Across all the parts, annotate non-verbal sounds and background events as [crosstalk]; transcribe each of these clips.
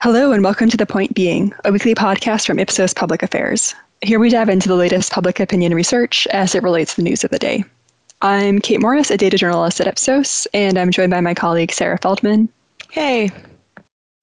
Hello, and welcome to The Point Being, a weekly podcast from Ipsos Public Affairs. Here we dive into the latest public opinion research as it relates to the news of the day. I'm Kate Morris, a data journalist at Ipsos, and I'm joined by my colleague Sarah Feldman. Hey.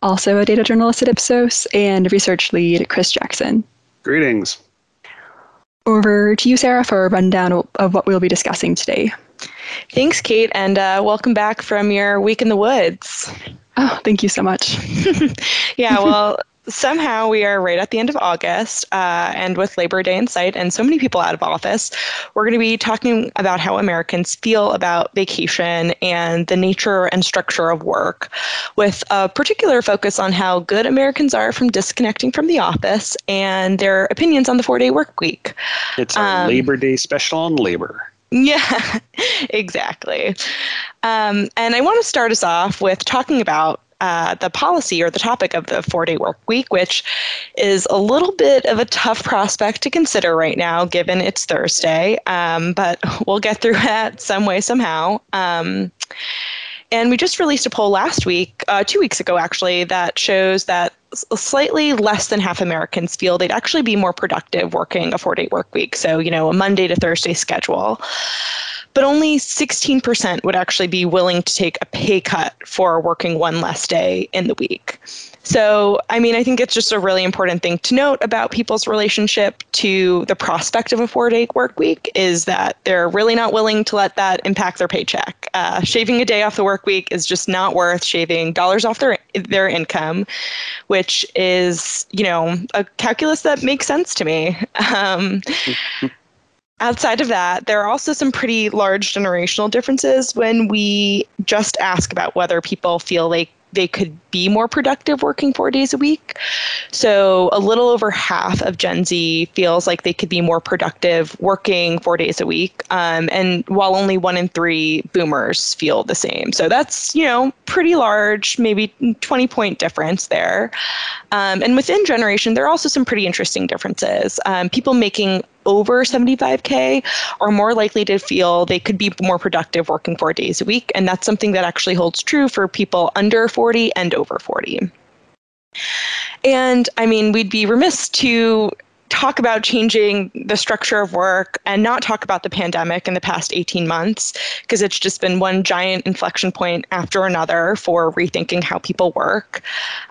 Also a data journalist at Ipsos, and research lead Chris Jackson. Greetings. Over to you, Sarah, for a rundown of what we'll be discussing today. Thanks, Kate, and uh, welcome back from your week in the woods. Oh, thank you so much. [laughs] yeah, well, somehow we are right at the end of August, uh, and with Labor Day in sight and so many people out of office, we're going to be talking about how Americans feel about vacation and the nature and structure of work, with a particular focus on how good Americans are from disconnecting from the office and their opinions on the four day work week. It's a um, Labor Day special on labor. Yeah, [laughs] exactly. Um, and I want to start us off with talking about uh, the policy or the topic of the four day work week, which is a little bit of a tough prospect to consider right now, given it's Thursday. Um, but [laughs] we'll get through [laughs] that some way, somehow. Um, and we just released a poll last week, uh, two weeks ago actually, that shows that slightly less than half Americans feel they'd actually be more productive working a four day work week. So, you know, a Monday to Thursday schedule. But only 16% would actually be willing to take a pay cut for working one less day in the week. So, I mean, I think it's just a really important thing to note about people's relationship to the prospect of a four day work week is that they're really not willing to let that impact their paycheck. Uh, shaving a day off the work week is just not worth shaving dollars off their, their income, which is, you know, a calculus that makes sense to me. [laughs] Um, outside of that, there are also some pretty large generational differences when we just ask about whether people feel like they could be more productive working four days a week. So a little over half of Gen Z feels like they could be more productive working four days a week. Um, and while only one in three boomers feel the same. So that's, you know, pretty large, maybe 20 point difference there. Um, and within generation, there are also some pretty interesting differences. Um, people making over 75K are more likely to feel they could be more productive working four days a week. And that's something that actually holds true for people under 40 and over 40. And I mean, we'd be remiss to talk about changing the structure of work and not talk about the pandemic in the past 18 months because it's just been one giant inflection point after another for rethinking how people work.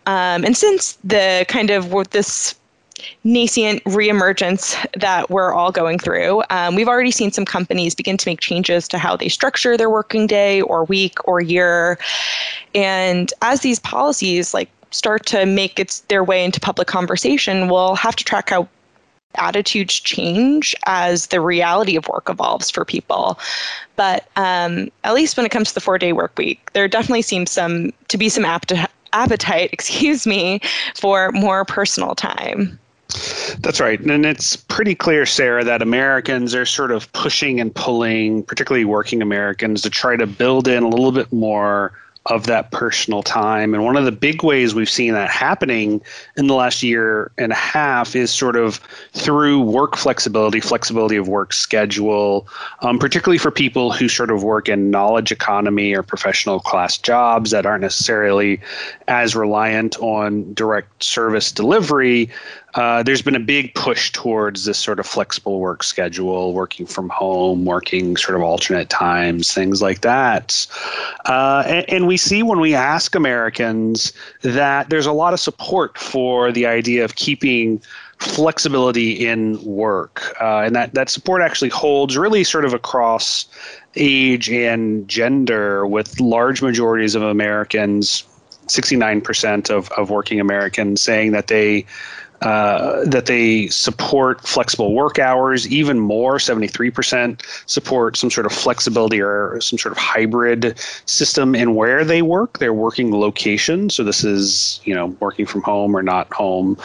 Um, and since the kind of this nascent reemergence that we're all going through. Um, we've already seen some companies begin to make changes to how they structure their working day or week or year. And as these policies like start to make its their way into public conversation, we'll have to track how attitudes change as the reality of work evolves for people. But um, at least when it comes to the four day work week, there definitely seems some to be some appetite, [laughs] excuse me, for more personal time. That's right. And it's pretty clear, Sarah, that Americans are sort of pushing and pulling, particularly working Americans, to try to build in a little bit more of that personal time. And one of the big ways we've seen that happening in the last year and a half is sort of through work flexibility, flexibility of work schedule, um, particularly for people who sort of work in knowledge economy or professional class jobs that aren't necessarily as reliant on direct service delivery. Uh, there's been a big push towards this sort of flexible work schedule, working from home, working sort of alternate times, things like that. Uh, and, and, we see when we ask Americans that there's a lot of support for the idea of keeping flexibility in work. Uh, and that, that support actually holds really sort of across age and gender, with large majorities of Americans. 69% of, of working Americans saying that they uh, that they support flexible work hours even more 73% support some sort of flexibility or some sort of hybrid system in where they work. Their working location so this is you know working from home or not home.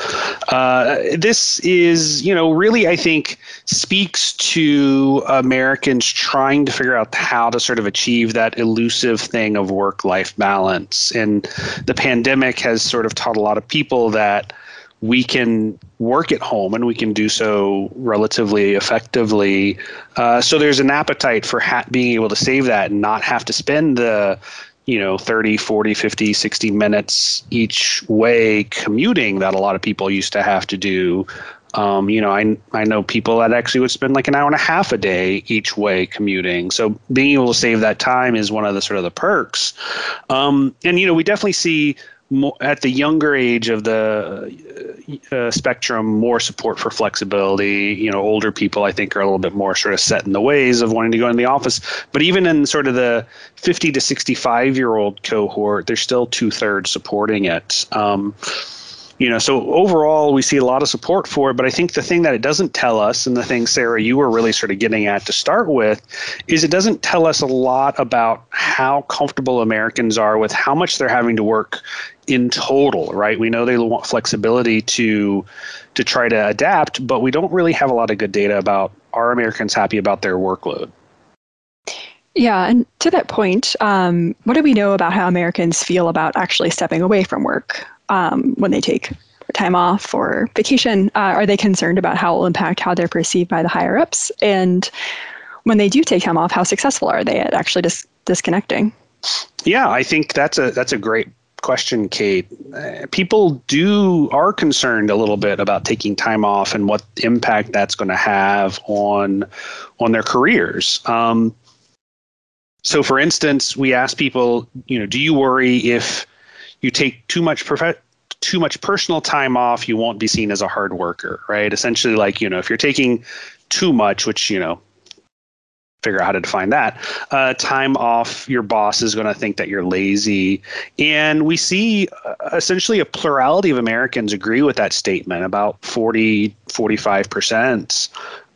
Uh, this is you know really i think speaks to americans trying to figure out how to sort of achieve that elusive thing of work life balance. And the pandemic has sort of taught a lot of people that we can work at home and we can do so relatively effectively. Uh, so there's an appetite for ha- being able to save that and not have to spend the you know 30 40 50 60 minutes each way commuting that a lot of people used to have to do um, you know, I I know people that actually would spend like an hour and a half a day each way commuting. So being able to save that time is one of the sort of the perks. Um, and you know, we definitely see at the younger age of the uh, uh, spectrum more support for flexibility. You know, older people I think are a little bit more sort of set in the ways of wanting to go in the office. But even in sort of the 50 to 65 year old cohort, they're still two thirds supporting it. Um, you know so overall we see a lot of support for it but i think the thing that it doesn't tell us and the thing sarah you were really sort of getting at to start with is it doesn't tell us a lot about how comfortable americans are with how much they're having to work in total right we know they want flexibility to to try to adapt but we don't really have a lot of good data about are americans happy about their workload yeah, and to that point, um, what do we know about how Americans feel about actually stepping away from work? Um, when they take time off or vacation? Uh, are they concerned about how it will impact how they're perceived by the higher ups? And when they do take time off, how successful are they at actually dis- disconnecting? Yeah, I think that's a that's a great question, Kate. Uh, people do are concerned a little bit about taking time off and what impact that's going to have on on their careers. Um, so, for instance, we ask people, you know, do you worry if you take too much too much personal time off, you won't be seen as a hard worker, right? Essentially, like you know, if you're taking too much, which you know, figure out how to define that. Uh, time off, your boss is going to think that you're lazy. And we see uh, essentially a plurality of Americans agree with that statement. About 40, 45%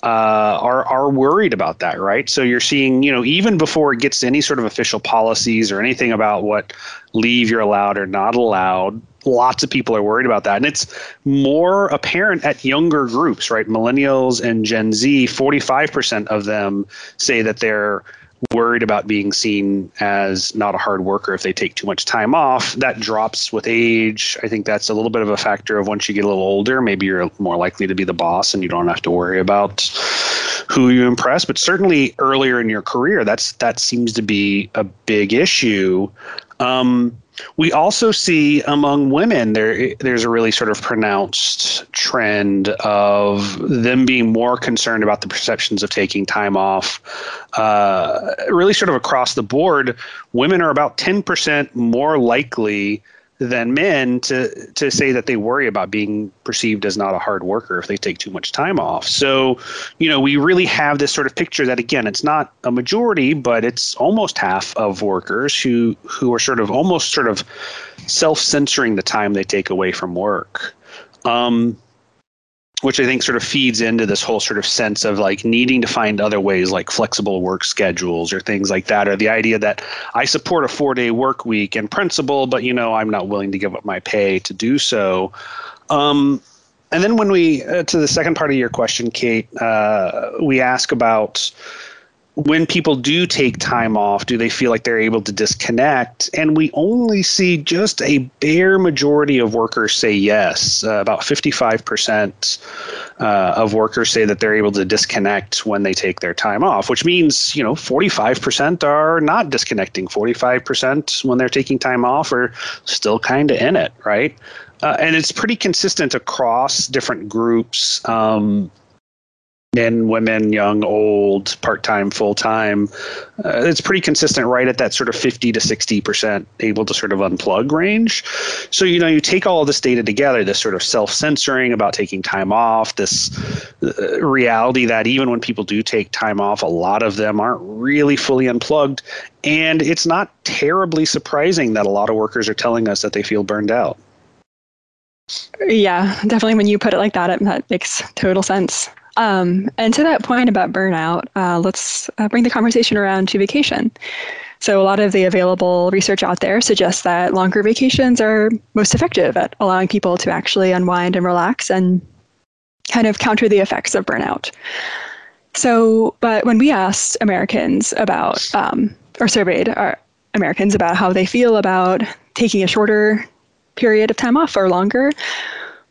uh, are are worried about that, right? So you're seeing, you know, even before it gets to any sort of official policies or anything about what leave you're allowed or not allowed, lots of people are worried about that, and it's more apparent at younger groups, right? Millennials and Gen Z, 45% of them say that they're worried about being seen as not a hard worker if they take too much time off. That drops with age. I think that's a little bit of a factor of once you get a little older, maybe you're more likely to be the boss and you don't have to worry about who you impress. But certainly earlier in your career, that's that seems to be a big issue. Um, we also see among women there there's a really sort of pronounced trend of them being more concerned about the perceptions of taking time off. Uh, really, sort of across the board, women are about 10% more likely than men to to say that they worry about being perceived as not a hard worker if they take too much time off. So, you know, we really have this sort of picture that again, it's not a majority, but it's almost half of workers who who are sort of almost sort of self-censoring the time they take away from work. Um, which I think sort of feeds into this whole sort of sense of like needing to find other ways, like flexible work schedules or things like that, or the idea that I support a four day work week in principle, but you know, I'm not willing to give up my pay to do so. Um, and then when we, uh, to the second part of your question, Kate, uh, we ask about when people do take time off, do they feel like they're able to disconnect? And we only see just a bare majority of workers say yes. Uh, about 55% uh, of workers say that they're able to disconnect when they take their time off, which means, you know, 45% are not disconnecting. 45% when they're taking time off are still kind of in it, right? Uh, and it's pretty consistent across different groups. Um, men, women, young, old, part time, full time. Uh, it's pretty consistent, right at that sort of 50 to 60% able to sort of unplug range. So, you know, you take all this data together, this sort of self censoring about taking time off, this uh, reality that even when people do take time off, a lot of them aren't really fully unplugged. And it's not terribly surprising that a lot of workers are telling us that they feel burned out. Yeah, definitely. When you put it like that, it, that makes total sense. Um, and to that point about burnout, uh, let's uh, bring the conversation around to vacation. So, a lot of the available research out there suggests that longer vacations are most effective at allowing people to actually unwind and relax and kind of counter the effects of burnout. So, but when we asked Americans about, um, or surveyed our Americans about how they feel about taking a shorter period of time off or longer,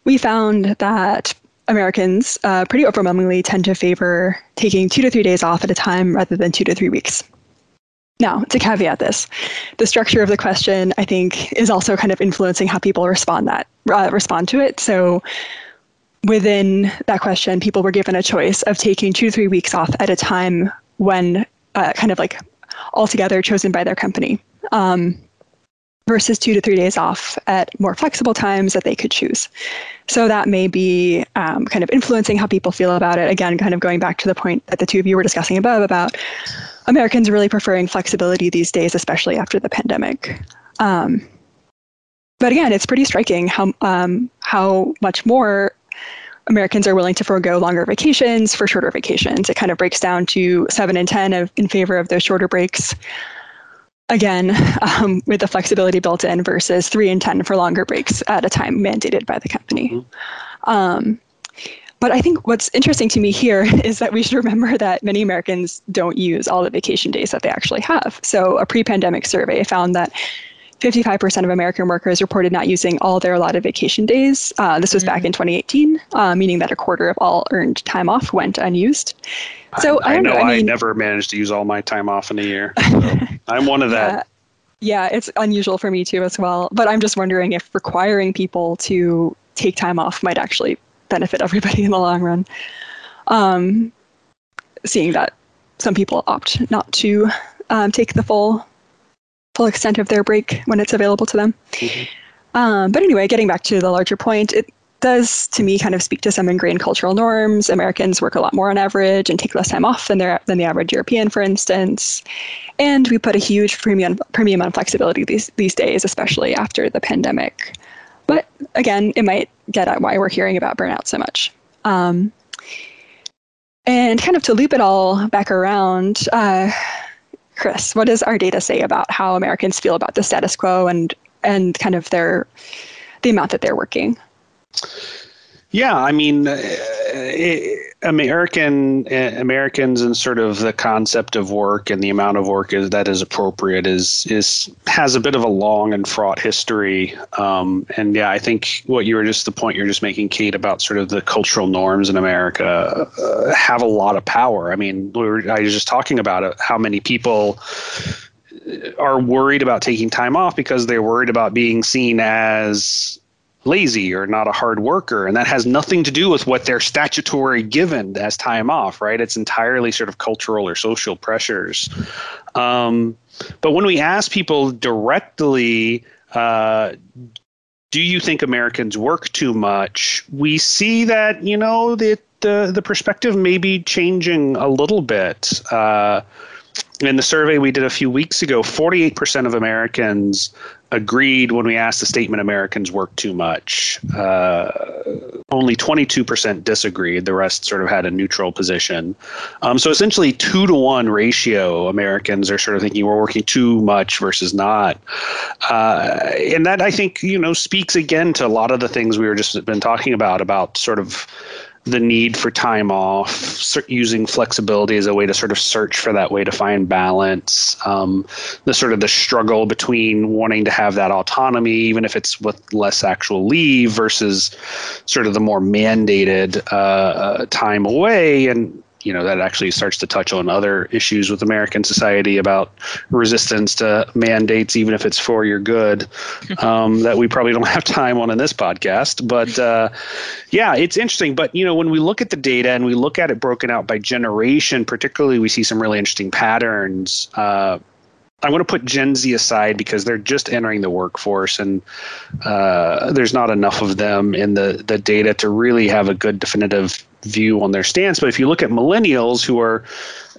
we found that Americans uh, pretty overwhelmingly tend to favor taking two to three days off at a time rather than two to three weeks. now, to caveat this, the structure of the question I think is also kind of influencing how people respond that uh, respond to it. So within that question, people were given a choice of taking two to three weeks off at a time when uh, kind of like altogether chosen by their company. Um, versus two to three days off at more flexible times that they could choose. So that may be um, kind of influencing how people feel about it. Again, kind of going back to the point that the two of you were discussing above about Americans really preferring flexibility these days, especially after the pandemic. Um, but again, it's pretty striking how um, how much more Americans are willing to forego longer vacations for shorter vacations. It kind of breaks down to seven and ten of, in favor of those shorter breaks. Again, um, with the flexibility built in versus three and ten for longer breaks at a time mandated by the company. Mm-hmm. Um, but I think what's interesting to me here [laughs] is that we should remember that many Americans don't use all the vacation days that they actually have. So a pre-pandemic survey found that 55% of American workers reported not using all their allotted vacation days. Uh, this was mm-hmm. back in 2018, uh, meaning that a quarter of all earned time off went unused. So I, I, I know, know I, mean, I, never managed to use all my time off in a year. [laughs] So I'm one of that. Yeah, yeah, it's unusual for me too as well. But I'm just wondering if requiring people to take time off might actually benefit everybody in the long run. Um, seeing that some people opt not to um, take the full full extent of their break when it's available to them. Mm-hmm. Um, but anyway, getting back to the larger point, it does to me kind of speak to some ingrained cultural norms. Americans work a lot more on average and take less time off than their than the average European, for instance. And we put a huge premium premium on flexibility these these days, especially after the pandemic. But again, it might get at why we're hearing about burnout so much. Um, and kind of to loop it all back around, uh, Chris, what does our data say about how Americans feel about the status quo and and kind of their the amount that they're working? Yeah, I mean, uh, American uh, Americans and sort of the concept of work and the amount of work is, that is appropriate is is has a bit of a long and fraught history. Um, and yeah, I think what you were just the point you're just making, Kate, about sort of the cultural norms in America uh, have a lot of power. I mean, we were, I was just talking about it, how many people are worried about taking time off because they're worried about being seen as lazy or not a hard worker. And that has nothing to do with what they're statutory given as time off, right? It's entirely sort of cultural or social pressures. Um, but when we ask people directly, uh, do you think Americans work too much? We see that, you know, the, the, the perspective may be changing a little bit. Uh, in the survey we did a few weeks ago, 48% of Americans agreed when we asked the statement Americans work too much. Uh, only 22% disagreed. The rest sort of had a neutral position. Um, so essentially, two to one ratio, Americans are sort of thinking we're working too much versus not. Uh, and that I think, you know, speaks again to a lot of the things we were just been talking about, about sort of the need for time off, using flexibility as a way to sort of search for that way to find balance, um, the sort of the struggle between wanting to have that autonomy, even if it's with less actual leave, versus sort of the more mandated uh, uh time away, and you know that actually starts to touch on other issues with American society about resistance to mandates, even if it's for your good. [laughs] Um, that we probably don't have time on in this podcast, but uh, yeah, it's interesting. But you know, when we look at the data and we look at it broken out by generation, particularly, we see some really interesting patterns. Uh, I want to put Gen Z aside because they're just entering the workforce, and uh, there's not enough of them in the the data to really have a good definitive view on their stance. But if you look at millennials who are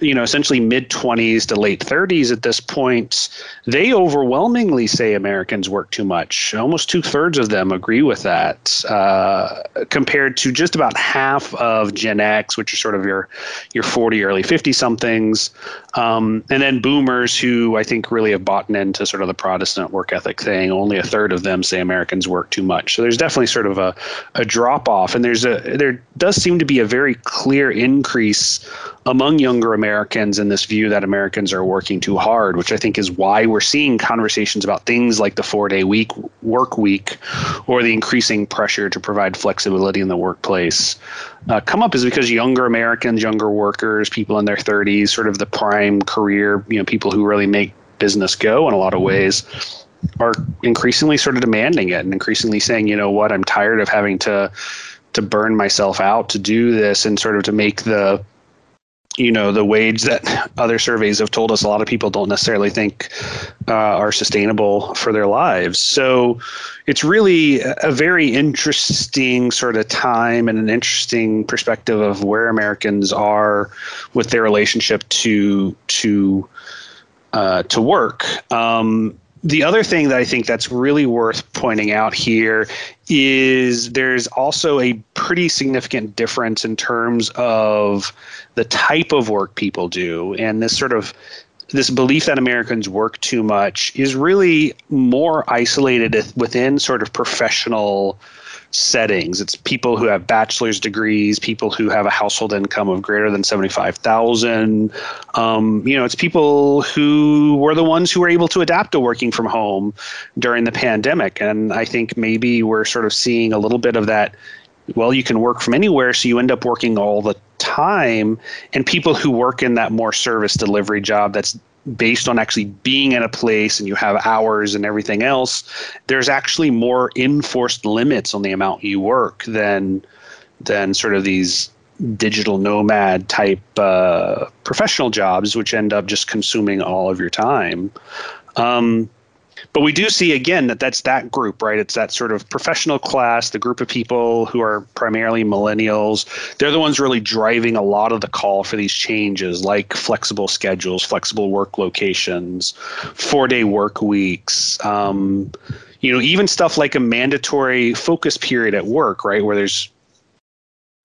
you know, essentially mid 20s to late 30s at this point, they overwhelmingly say Americans work too much. Almost two thirds of them agree with that, uh, compared to just about half of Gen X, which are sort of your your 40, early 50 somethings, um, and then Boomers, who I think really have bought into sort of the Protestant work ethic thing. Only a third of them say Americans work too much. So there's definitely sort of a, a drop off, and there's a there does seem to be be a very clear increase among younger Americans in this view that Americans are working too hard, which I think is why we're seeing conversations about things like the four day week work week or the increasing pressure to provide flexibility in the workplace. Uh, come up is because younger Americans, younger workers, people in their 30s, sort of the prime career, you know, people who really make business go in a lot of ways are increasingly sort of demanding it and increasingly saying, you know what, I'm tired of having to to burn myself out to do this and sort of to make the you know the wage that [laughs] other surveys have told us a lot of people don't necessarily think uh, are sustainable for their lives. So it's really a very interesting sort of time and an interesting perspective of where americans are with their relationship to to uh, to work. Um, the other thing that I think that's really worth pointing out here is there's also a pretty significant difference in terms of the type of work people do. And this sort of this belief that Americans work too much is really more isolated within sort of professional settings. It's people who have bachelor's degrees, people who have a household income of greater than 75,000. Um, you know, it's people who were the ones who were able to adapt to working from home during the pandemic. And I think maybe we're sort of seeing a little bit of that. Well, you can work from anywhere, so you end up working all the time. And people who work in that more service delivery job that's based on actually being in a place and you have hours and everything else, there's actually more enforced limits on the amount you work than than sort of these digital nomad type uh, professional jobs, which end up just consuming all of your time. Um, but we do see again that that's that group right? It's that sort of professional class the group of people who are primarily millennials. They're the ones really driving a lot of the call for these changes like flexible schedules flexible work locations four day work weeks um, you know even stuff like a mandatory focus period at work right? Where there's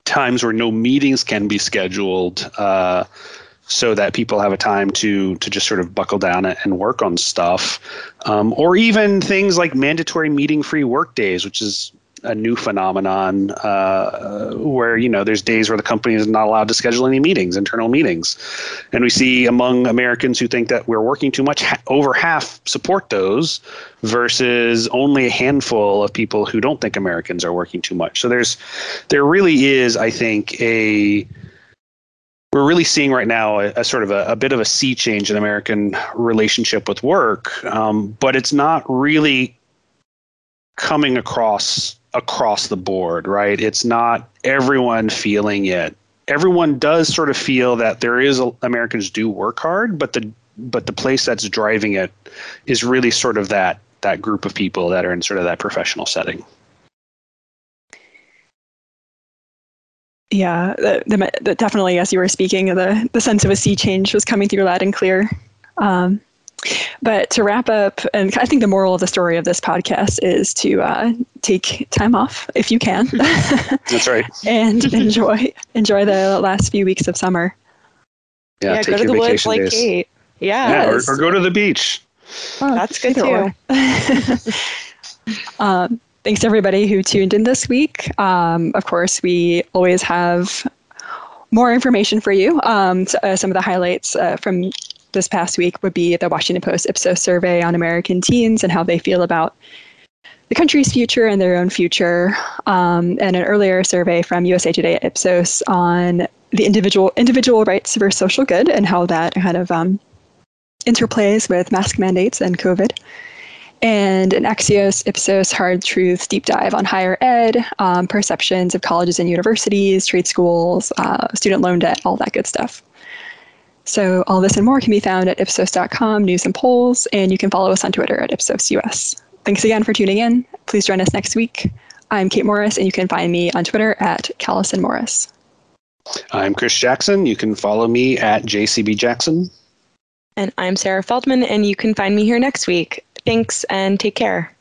times where no meetings can be scheduled uh, so that people have a time to to just sort of buckle down and work on stuff, um, or even things like mandatory meeting free work days, which is a new phenomenon uh, where you know there's days where the company is not allowed to schedule any meetings, internal meetings, and we see among Americans who think that we're working too much, over half support those, versus only a handful of people who don't think Americans are working too much. So there's there really is, I think, a we're really seeing right now a, a sort of a, a, bit of a sea change in American relationship with work, um, but it's not really coming across across the board, right? It's not everyone feeling it. Everyone does sort of feel that there is a, Americans do work hard, but the but the place that's driving it is really sort of that that group of people that are in sort of that professional setting. Yeah, the, the, the, definitely as you were speaking, the, the sense of a sea change was coming through loud and clear. Um, but to wrap up, and I think the moral of the story of this podcast is to uh, take time off if you can. [laughs] That's right. and enjoy enjoy the last few weeks of summer. Yeah, yeah go to the woods like days. Kate. Yeah, yeah or, or, go to the beach. Oh, That's good too. [laughs] [laughs] um, thanks everybody who tuned in this week. Um, of course, we always have more information for you. Um, so, uh, some of the highlights uh, from this past week would be the Washington Post Ipsos survey on American teens and how they feel about the country's future and their own future, um, and an earlier survey from USA Today Ipsos on the individual individual rights versus social good and how that kind of um, interplays with mask mandates and COVID and an Axios Ipsos Hard Truths deep dive on higher ed, um, perceptions of colleges and universities, trade schools, uh, student loan debt, all that good stuff. So, all this and more can be found at ipsos.com, news and polls, and you can follow us on Twitter at IpsosUS. Thanks again for tuning in. Please join us next week. I'm Kate Morris, and you can find me on Twitter at Callison Morris. I'm Chris Jackson. You can follow me at JCB Jackson. And I'm Sarah Feldman, and you can find me here next week. Thanks and take care.